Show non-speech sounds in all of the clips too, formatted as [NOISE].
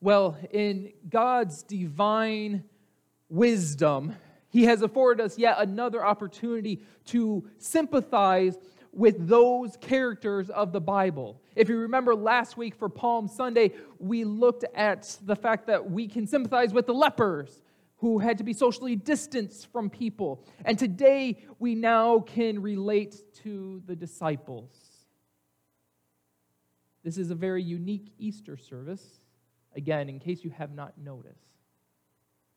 Well, in God's divine wisdom, He has afforded us yet another opportunity to sympathize with those characters of the Bible. If you remember last week for Palm Sunday, we looked at the fact that we can sympathize with the lepers who had to be socially distanced from people. And today we now can relate to the disciples. This is a very unique Easter service. Again, in case you have not noticed,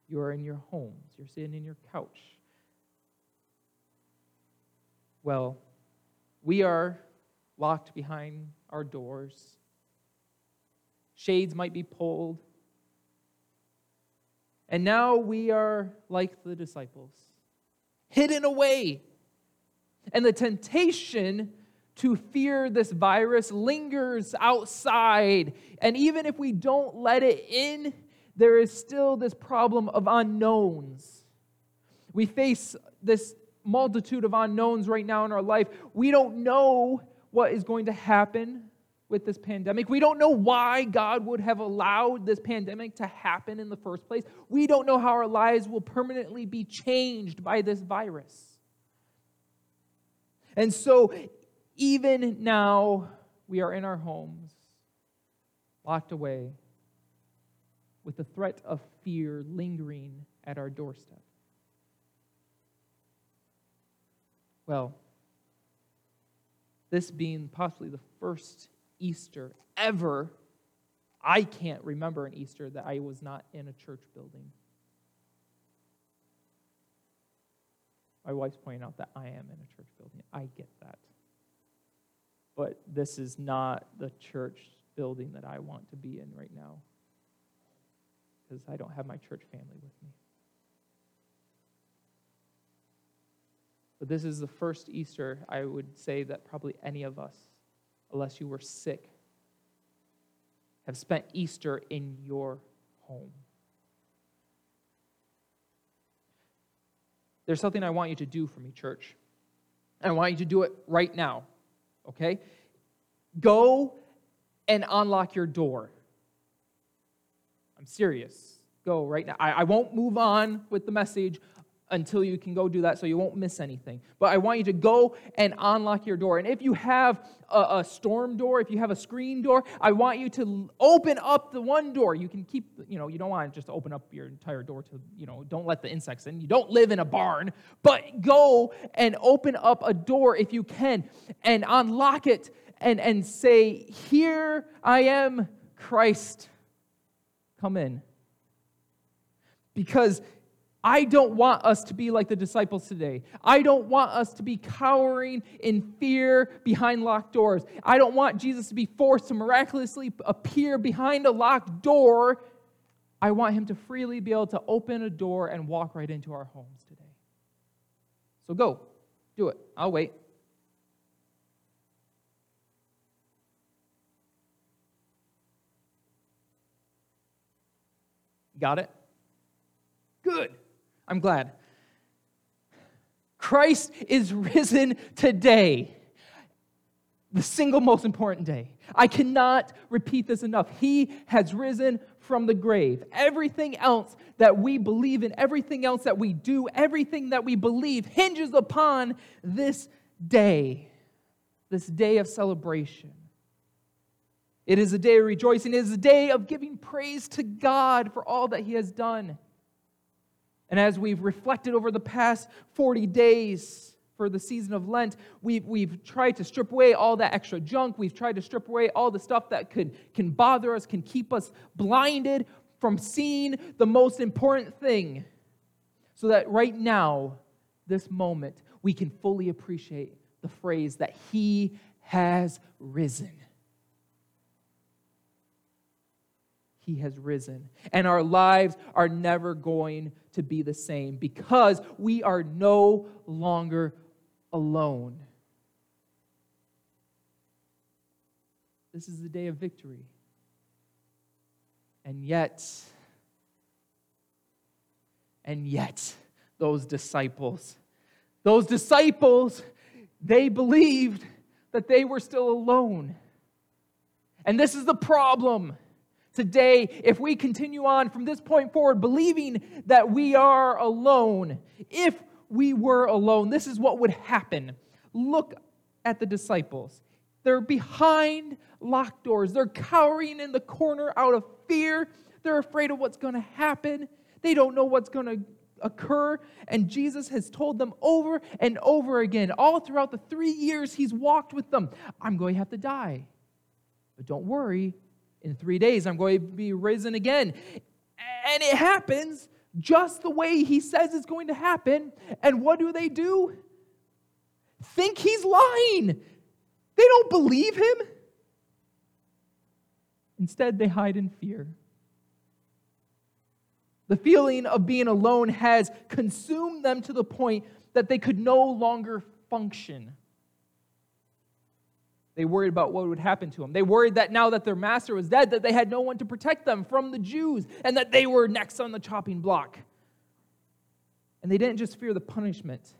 you are in your homes, you're sitting in your couch. Well, we are locked behind our doors. Shades might be pulled. And now we are like the disciples, hidden away. And the temptation to fear this virus lingers outside. And even if we don't let it in, there is still this problem of unknowns. We face this multitude of unknowns right now in our life. We don't know what is going to happen with this pandemic. We don't know why God would have allowed this pandemic to happen in the first place. We don't know how our lives will permanently be changed by this virus. And so, even now, we are in our homes, locked away, with the threat of fear lingering at our doorstep. Well, this being possibly the first Easter ever, I can't remember an Easter that I was not in a church building. My wife's pointing out that I am in a church building. I get that. But this is not the church building that I want to be in right now because I don't have my church family with me. But this is the first Easter, I would say, that probably any of us, unless you were sick, have spent Easter in your home. There's something I want you to do for me, church. I want you to do it right now, okay? Go and unlock your door. I'm serious. Go right now. I, I won't move on with the message until you can go do that so you won't miss anything. But I want you to go and unlock your door. And if you have a, a, storm door, if you have a screen door, I want you to open up the one door. You can keep, you know, you don't want to just open up your entire door to, you know, don't let the insects in. You don't live in a barn, but go and open up a door if you can and unlock it and, and say, Here I am, Christ. Come in. Because I don't want us to be like the disciples today. I don't want us to be cowering in fear behind locked doors. I don't want Jesus to be forced to miraculously appear behind a locked door. I want him to freely be able to open a door and walk right into our homes today. So go, do it. I'll wait. Got it? Good. I'm glad. Christ is risen today. The single most important day. I cannot repeat this enough. He has risen from the grave. Everything else that we believe in, everything else that we do, everything that we believe hinges upon this day, this day of celebration. It is a day of rejoicing. It is a day of giving praise to God for all that He has done. And as we've reflected over the past 40 days for the season of Lent, we've, we've tried to strip away all that extra junk. We've tried to strip away all the stuff that could, can bother us, can keep us blinded from seeing the most important thing. So that right now, this moment, we can fully appreciate the phrase that He has risen. He has risen. And our lives are never going to be the same because we are no longer alone. This is the day of victory. And yet, and yet, those disciples, those disciples, they believed that they were still alone. And this is the problem. Today, if we continue on from this point forward, believing that we are alone, if we were alone, this is what would happen. Look at the disciples. They're behind locked doors. They're cowering in the corner out of fear. They're afraid of what's going to happen. They don't know what's going to occur. And Jesus has told them over and over again, all throughout the three years he's walked with them, I'm going to have to die. But don't worry, in three days I'm going to be risen again. And it happens just the way he says it's going to happen. And what do they do? Think he's lying. They don't believe him. Instead, they hide in fear. The feeling of being alone has consumed them to the point that they could no longer function. They worried about what would happen to them. They worried that now that their master was dead, that they had no one to protect them from the Jews and that they were next on the chopping block. And they didn't just fear the punishment.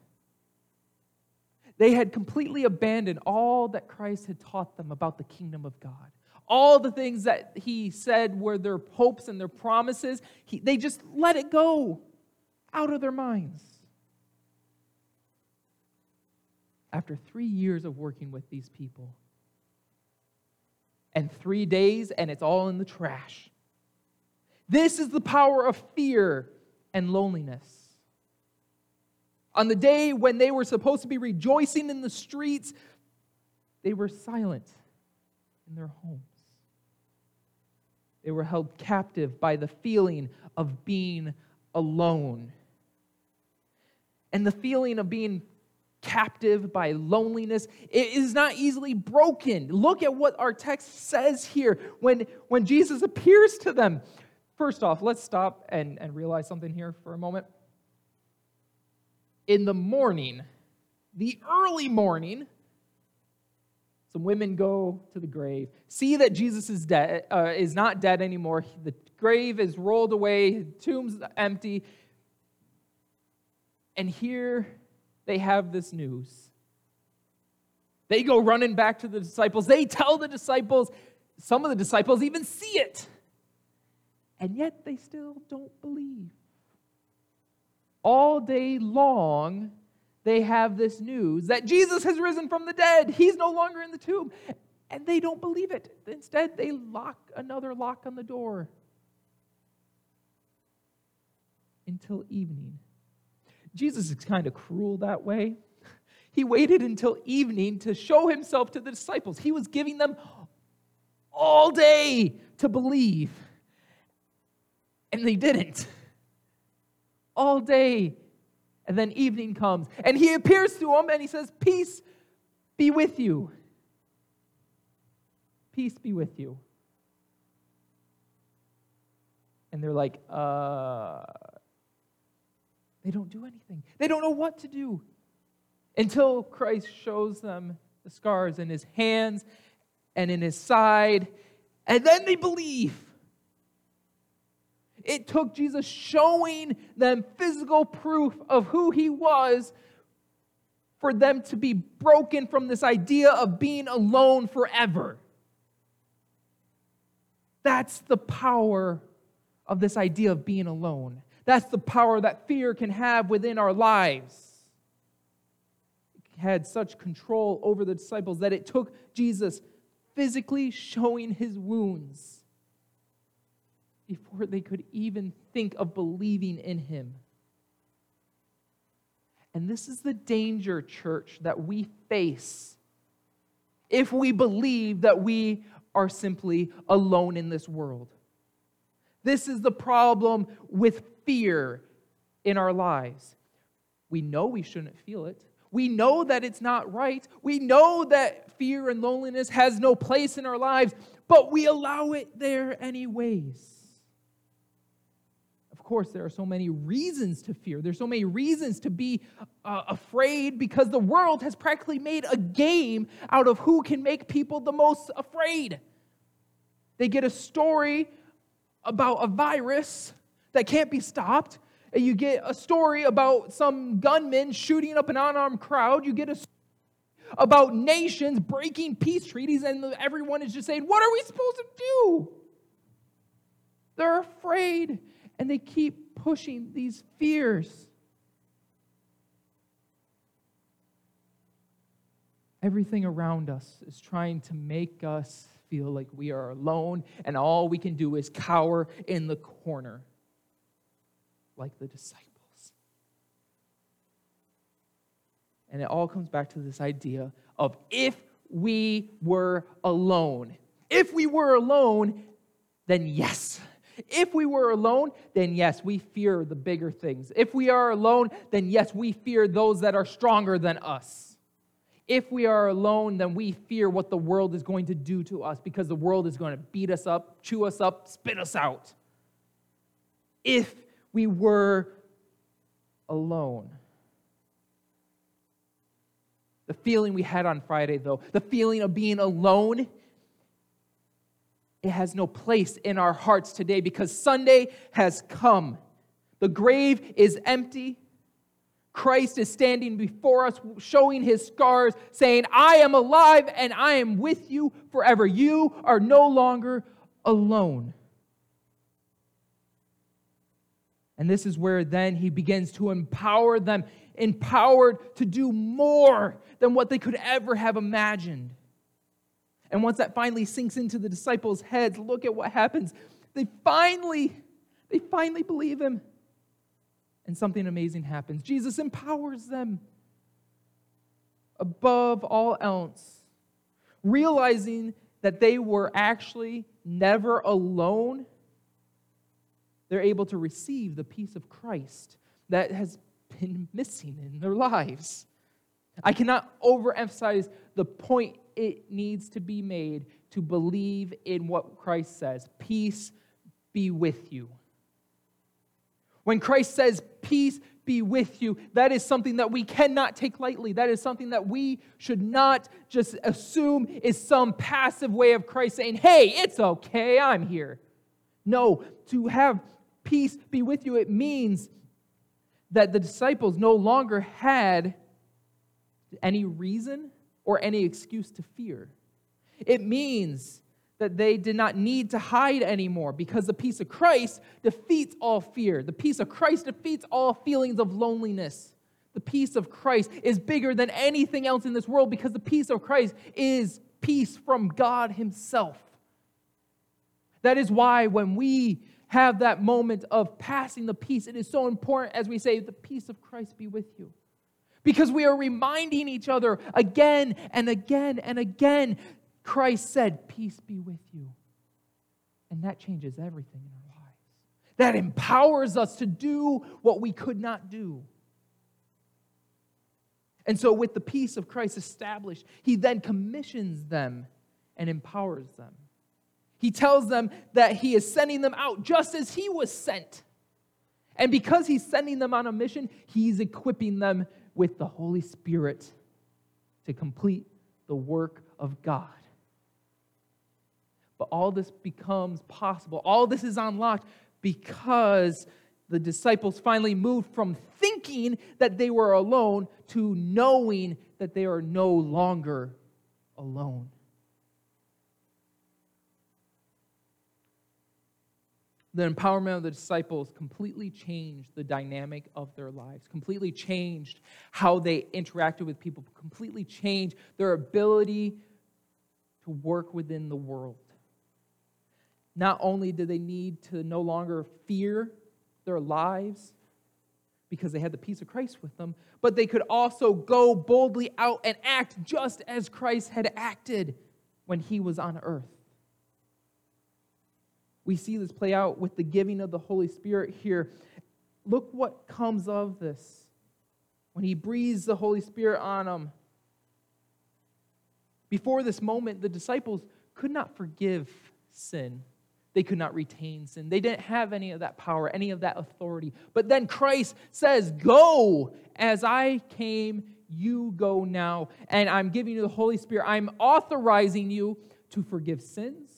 They had completely abandoned all that Christ had taught them about the kingdom of God all the things that he said were their hopes and their promises, he, they just let it go out of their minds. After three years of working with these people, and three days, and it's all in the trash. This is the power of fear and loneliness. On the day when they were supposed to be rejoicing in the streets, they were silent in their homes. They were held captive by the feeling of being alone. And the feeling of being captive by loneliness it is not easily broken. Look at what our text says here when, when Jesus appears to them. First off, let's stop and, and realize something here for a moment. In the morning, the early morning, some women go to the grave, see that Jesus is dead, uh, is not dead anymore. The grave is rolled away, tomb's empty. And here they have this news. They go running back to the disciples. They tell the disciples, some of the disciples even see it. And yet they still don't believe. All day long, they have this news that Jesus has risen from the dead. He's no longer in the tomb. And they don't believe it. Instead, they lock another lock on the door until evening. Jesus is kind of cruel that way. He waited until evening to show himself to the disciples. He was giving them all day to believe. And they didn't. All day and then evening comes, and he appears to them and he says, Peace be with you. Peace be with you. And they're like, uh, they don't do anything. They don't know what to do until Christ shows them the scars in his hands and in his side, and then they believe. It took Jesus showing them physical proof of who he was for them to be broken from this idea of being alone forever. That's the power of this idea of being alone. That's the power that fear can have within our lives. It had such control over the disciples that it took Jesus physically showing his wounds before they could even think of believing in him. And this is the danger, church, that we face if we believe that we are simply alone in this world. This is the problem with fear in our lives. We know we shouldn't feel it. We know that it's not right. We know that fear and loneliness has no place in our lives, but we allow it there anyways Of course, there are so many reasons to fear. There's so many reasons to be uh, afraid because the world has practically made a game out of who can make people the most afraid. They get a story about a virus that can't be stopped, you get a story about some gunmen shooting up an unarmed crowd. You get a about nations breaking peace treaties, and everyone is just saying, What are we supposed to do? They're afraid. And they keep pushing these fears. Everything around us is trying to make us feel like we are alone, and all we can do is cower in the corner like the disciples. And it all comes back to this idea of if we were alone. If we were alone, then yes. If we were alone, then yes, we fear the bigger things. If we are alone, then yes, we fear those that are stronger than us. If we are alone, then we fear what the world is going to do to us because the world is going to beat us up, chew us up, spit us out. If we were alone. The feeling we had on Friday, though, the feeling of being alone, it has no place in our hearts today because Sunday has come. The grave is empty. Christ is standing before us, showing his scars, saying, I am alive and I am with you forever. You are no longer alone. And this is where then he begins to empower them, empowered to do more than what they could ever have imagined. And once that finally sinks into the disciples' heads, look at what happens. They finally, they finally believe him and something amazing happens. Jesus empowers them above all else, realizing that they were actually never alone. They're able to receive the peace of Christ that has been [LAUGHS] missing in their lives. I cannot overemphasize the point it needs to be made to believe in what Christ says. Peace be with you. When Christ says, Peace be with you, that is something that we cannot take lightly. That is something that we should not just assume is some passive way of Christ saying, Hey, it's okay, I'm here. No, to have peace be with you, it means that the disciples no longer had any reason or any excuse to fear. It means that they did not need to hide anymore because the peace of Christ defeats all fear. The peace of Christ defeats all feelings of loneliness. The peace of Christ is bigger than anything else in this world because the peace of Christ is peace from God Himself. That is why when we have that moment of passing the peace, it is so important as we say, The peace of Christ be with you. Because we are reminding each other again and again and again Christ said, Peace be with you. And that changes everything in our lives. That empowers us to do what we could not do. And so, with the peace of Christ established, he then commissions them and empowers them. He tells them that he is sending them out just as he was sent. And because he's sending them on a mission, he's equipping them with the Holy Spirit to complete the work of God. But all this becomes possible. All this is unlocked because the disciples finally moved from thinking that they were alone to knowing that they are no longer alone. The empowerment of the disciples completely changed the dynamic of their lives, completely changed how they interacted with people, completely changed their ability to work within the world not only did they need to no longer fear their lives because they had the peace of Christ with them, but they could also go boldly out and act just as Christ had acted when he was on earth. We see this play out with the giving of the Holy Spirit here. Look what comes of this. When he breathes the Holy Spirit on them. Before this moment, the disciples could not forgive sin. They could not retain sin. They didn't have any of that power, any of that authority. But then Christ says, Go as I came, you go now. And I'm giving you the Holy Spirit. I'm authorizing you to forgive sins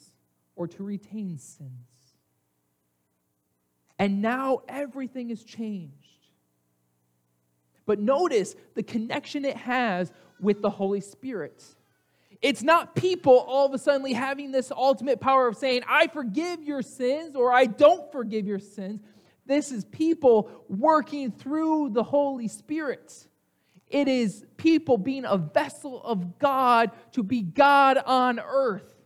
or to retain sins. And now everything is changed. But notice the connection it has with the Holy Spirit. It's not people all of a sudden having this ultimate power of saying, I forgive your sins or I don't forgive your sins. This is people working through the Holy Spirit. It is people being a vessel of God to be God on earth.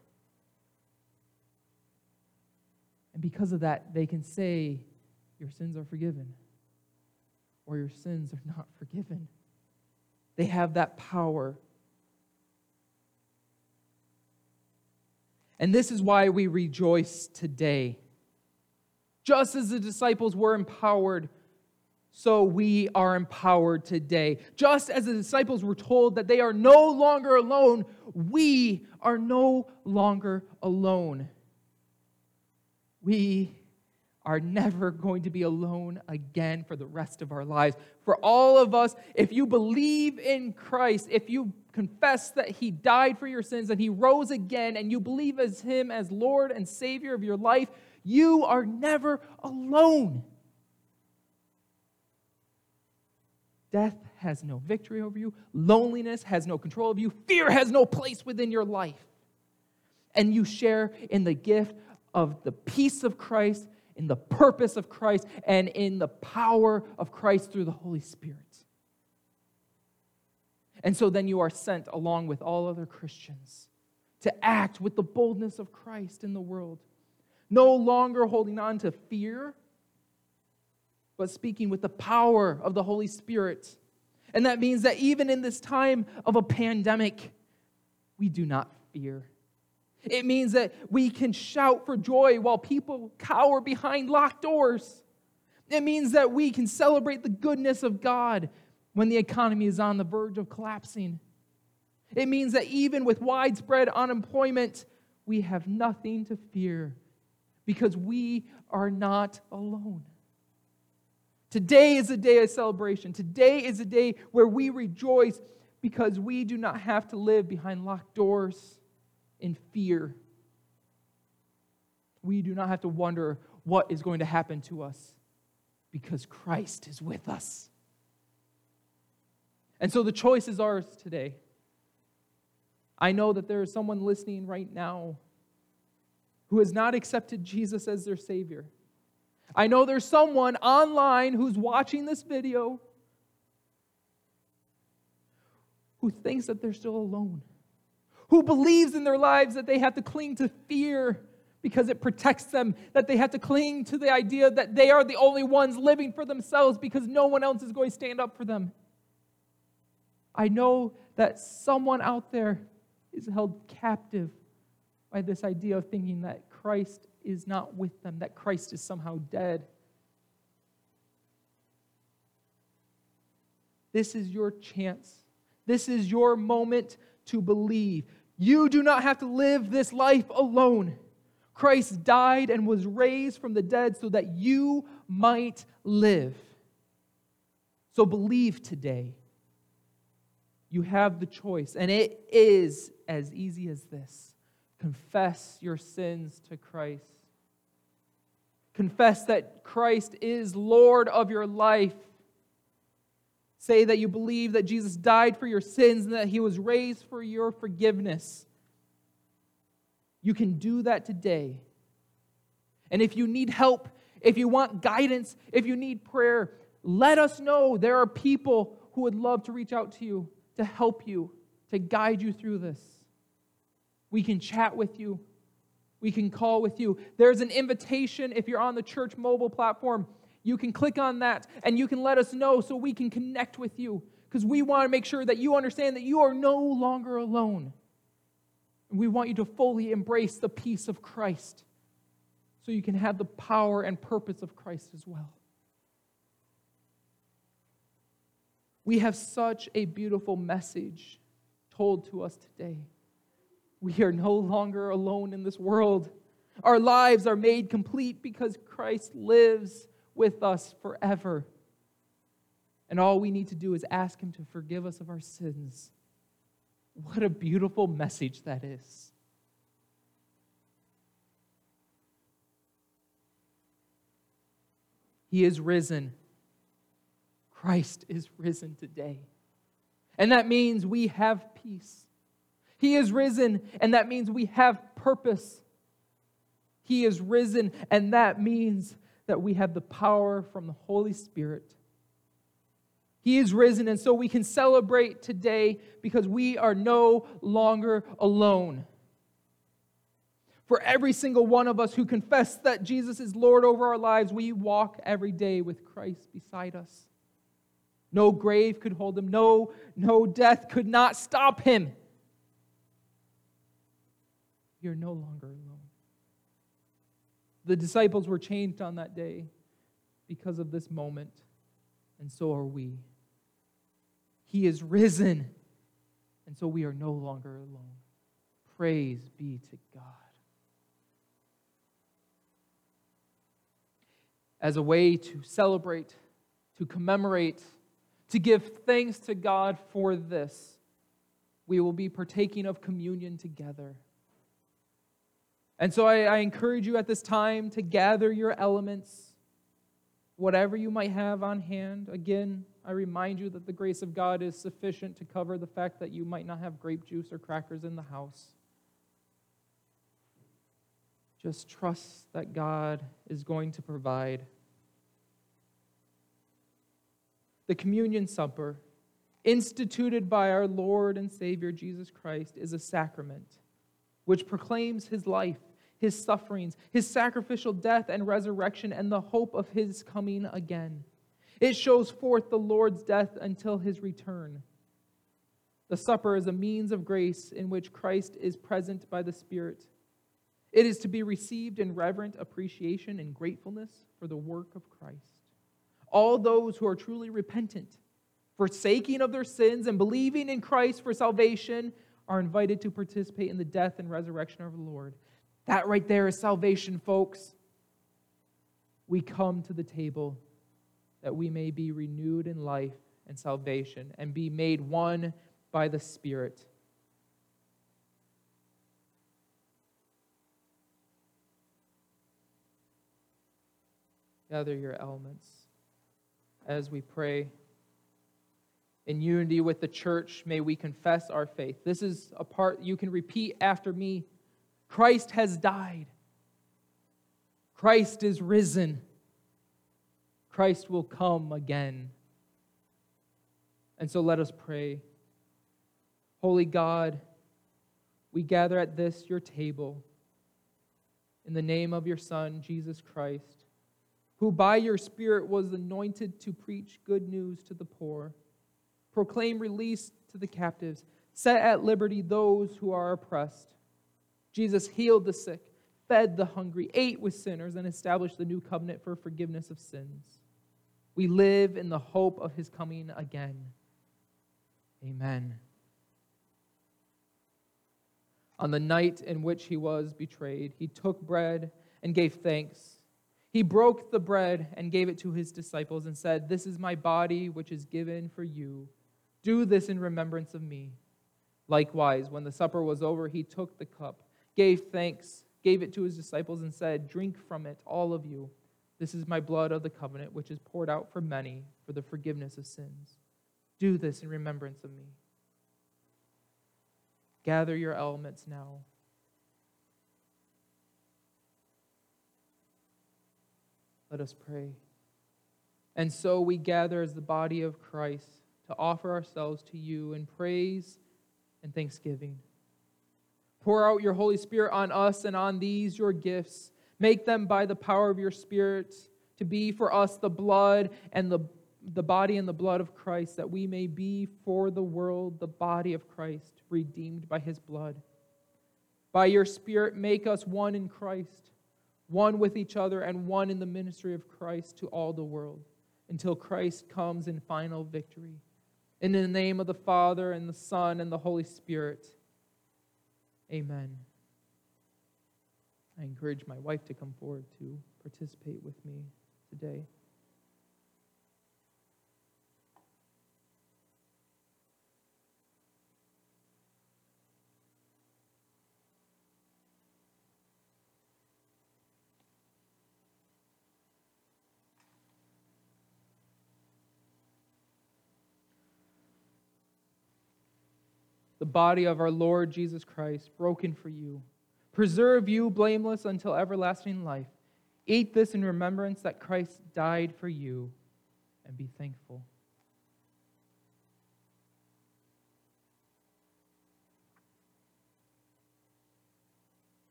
Because of that, they can say, Your sins are forgiven, or Your sins are not [LAUGHS] forgiven. They have that power. And this is why we rejoice today. Just as the disciples were empowered, so we are empowered today. Just as the disciples were told that they are no longer alone, we are no longer alone. We are never going to be alone again for the rest of our lives. For all of us, if you believe in Christ, if you confess that He died for your sins and He rose again, and you believe as Him as Lord and Savior of your life, you are never alone. Death has no victory over you, loneliness has no control of you, fear has no place within your life. And you share in the gift of the peace of Christ, in the purpose of Christ, and in the power of Christ through the Holy Spirit. And so then you are sent along with all other Christians to act with the boldness of Christ in the world, no longer holding on to fear, but speaking with the power of the Holy Spirit. And that means that even in this time of a pandemic, we do not fear. It means that we can shout for joy while people cower behind locked doors. It means that we can celebrate the goodness of God when the economy is on the verge of collapsing. It means that even with widespread unemployment, we have nothing to fear because we are not alone. Today is a day of celebration. Today is a day where we rejoice because we do not have to live behind locked doors in fear. We do not have to wonder what is going to happen to us because Christ is with us. And so the choice is ours today. I know that there is someone listening right now who has not accepted Jesus as their Savior. I know there's someone online who's watching this video who thinks that they're still alone, who believes in their lives that they have to cling to fear because it protects them, that they have to cling to the idea that they are the only ones living for themselves because no one else is going to stand up for them. I know that someone out there is held captive by this idea of thinking that Christ is not with them, that Christ is somehow dead. This is your chance. This is your moment to believe. You do not have to live this life alone. Christ died and was raised from the dead so that you might live. So believe today. You have the choice, and it is as easy as this confess your sins to Christ. Confess that Christ is Lord of your life. Say that you believe that Jesus died for your sins and that he was raised for your forgiveness. You can do that today. And if you need help, if you want guidance, if you need prayer, let us know. There are people who would love to reach out to you to help you, to guide you through this. We can chat with you. We can call with you. There's an invitation if you're on the church mobile platform. You can click on that and you can let us know so we can connect with you because we want to make sure that you understand that you are no longer alone. We want you to fully embrace the peace of Christ so you can have the power and purpose of Christ as well. We have such a beautiful message told to us today. We are no longer alone in this world. Our lives are made complete because Christ lives with us forever. And all we need to do is ask Him to forgive us of our sins. What a beautiful message that is. He is risen. Christ is risen today. And that means we have peace. He is risen, and that means we have purpose. He is risen, and that means that we have the power from the Holy Spirit. He is risen, and so we can celebrate today because we are no longer alone. For every single one of us who confess that Jesus is Lord over our lives, we walk every day with Christ beside us. No grave could hold him, no, no death could not stop him. You're no longer alone. The disciples were changed on that day because of this moment, and so are we. He is risen, and so we are no longer alone. Praise be to God. As a way to celebrate, to commemorate, to give thanks to God for this, we will be partaking of communion together. And so I, I, encourage you at this time to gather your elements, whatever you might have on hand. Again, I remind you that the grace of God is sufficient to cover the fact that you might not have grape juice or crackers in the house. Just trust that God is going to provide. The communion supper, instituted by our Lord and Savior Jesus Christ, is a sacrament which proclaims his life his sufferings, his sacrificial death and resurrection, and the hope of his coming again. It shows forth the Lord's death until his return. The supper is a means of grace in which Christ is present by the Spirit. It is to be received in reverent appreciation and gratefulness for the work of Christ. All those who are truly repentant, forsaking of their sins and believing in Christ for salvation, are invited to participate in the death and resurrection of the Lord. That right there is salvation, folks. We come to the table that we may be renewed in life and salvation and be made one by the Spirit. Gather your elements as we pray. In unity with the church, may we confess our faith. This is a part you can repeat after me. Christ has died. Christ is risen. Christ will come again. And so let us pray. Holy God, we gather at this, your table, in the name of your Son, Jesus Christ, who by your Spirit was anointed to preach good news to the poor, proclaim release to the captives, set at liberty those who are oppressed Jesus healed the sick, fed the hungry, ate with sinners, and established the new covenant for forgiveness of sins. We live in the hope of his coming again. Amen. On the night in which he was betrayed, he took bread and gave thanks. He broke the bread and gave it to his disciples and said, This is my body, which is given for you. Do this in remembrance of me. Likewise, when the supper was over, he took the cup gave thanks, gave it to his disciples, and said, Drink from it, all of you. This is my blood of the covenant, which is poured out for many for the forgiveness of sins. Do this in remembrance of me. Gather your elements now. Let us pray. And so we gather as the body of Christ to offer ourselves to you in praise and thanksgiving. Pour out your Holy Spirit on us and on these your gifts. Make them by the power of your Spirit to be for us the blood and the, the body and the blood of Christ, that we may be for the world the body of Christ, redeemed by his blood. By your Spirit, make us one in Christ, one with each other, and one in the ministry of Christ to all the world, until Christ comes in final victory. In the name of the Father, and the Son, and the Holy Spirit. Amen. I encourage my wife to come forward to participate with me today. The body of our Lord Jesus Christ, broken for you. Preserve you blameless until everlasting life. Eat this in remembrance that Christ died for you, and be thankful.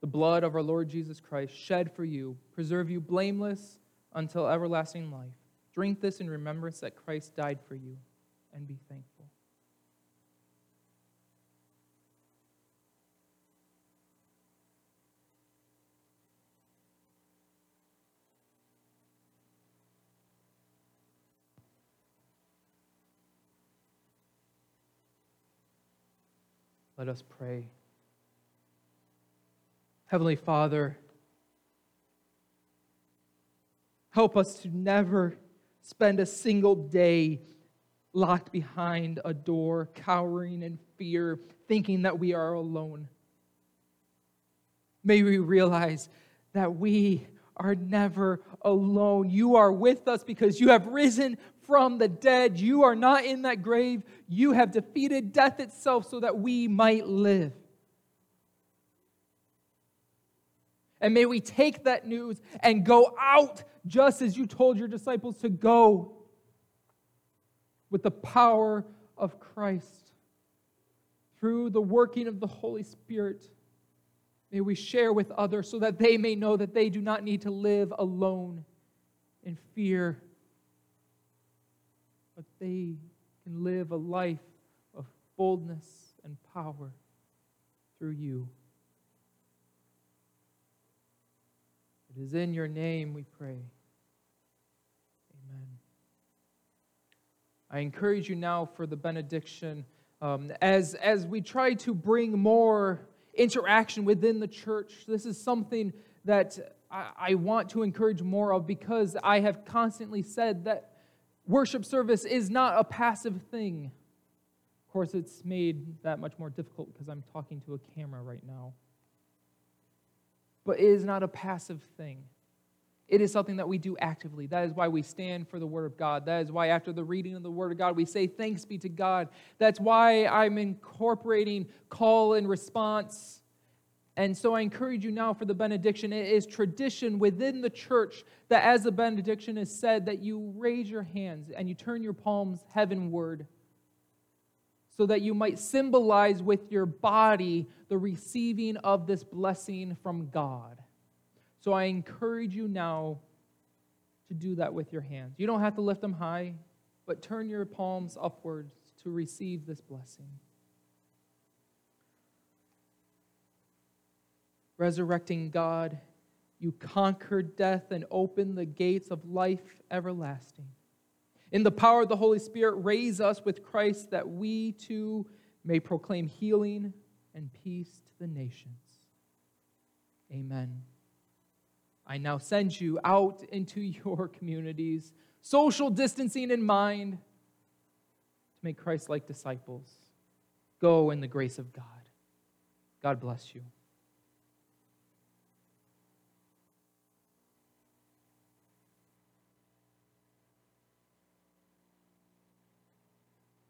The blood of our Lord Jesus Christ, shed for you, preserve you blameless until everlasting life. Drink this in remembrance that Christ died for you, and be thankful. Let us pray. Heavenly Father, help us to never spend a single day locked behind a door, cowering in fear, thinking that we are alone. May we realize that we are never alone. You are with us because you have risen from the dead. You are not in that grave. You have defeated death itself so that we might live. And may we take that news and go out just as you told your disciples to go with the power of Christ through the working of the Holy Spirit. May we share with others so that they may know that they do not need to live alone in fear they can live a life of boldness and power through you. It is in your name we pray. Amen. I encourage you now for the benediction um, as, as we try to bring more interaction within the church. This is something that I, I want to encourage more of because I have constantly said that Worship service is not a passive thing. Of course, it's made that much more difficult because I'm talking to a camera right now. But it is not a passive thing. It is something that we do actively. That is why we stand for the Word of God. That is why, after the reading of the Word of God, we say, Thanks be to God. That's why I'm incorporating call and response and so I encourage you now for the benediction. It is tradition within the church that as the benediction is said, that you raise your hands and you turn your palms heavenward so that you might symbolize with your body the receiving of this blessing from God. So I encourage you now to do that with your hands. You don't have to lift them high, but turn your palms upwards to receive this blessing. Resurrecting God, you conquered death and opened the gates of life everlasting. In the power of the Holy Spirit, raise us with Christ that we too may proclaim healing and peace to the nations. Amen. I now send you out into [LAUGHS] your communities, social distancing in mind, to make Christ like disciples. Go in the grace of God. God bless you.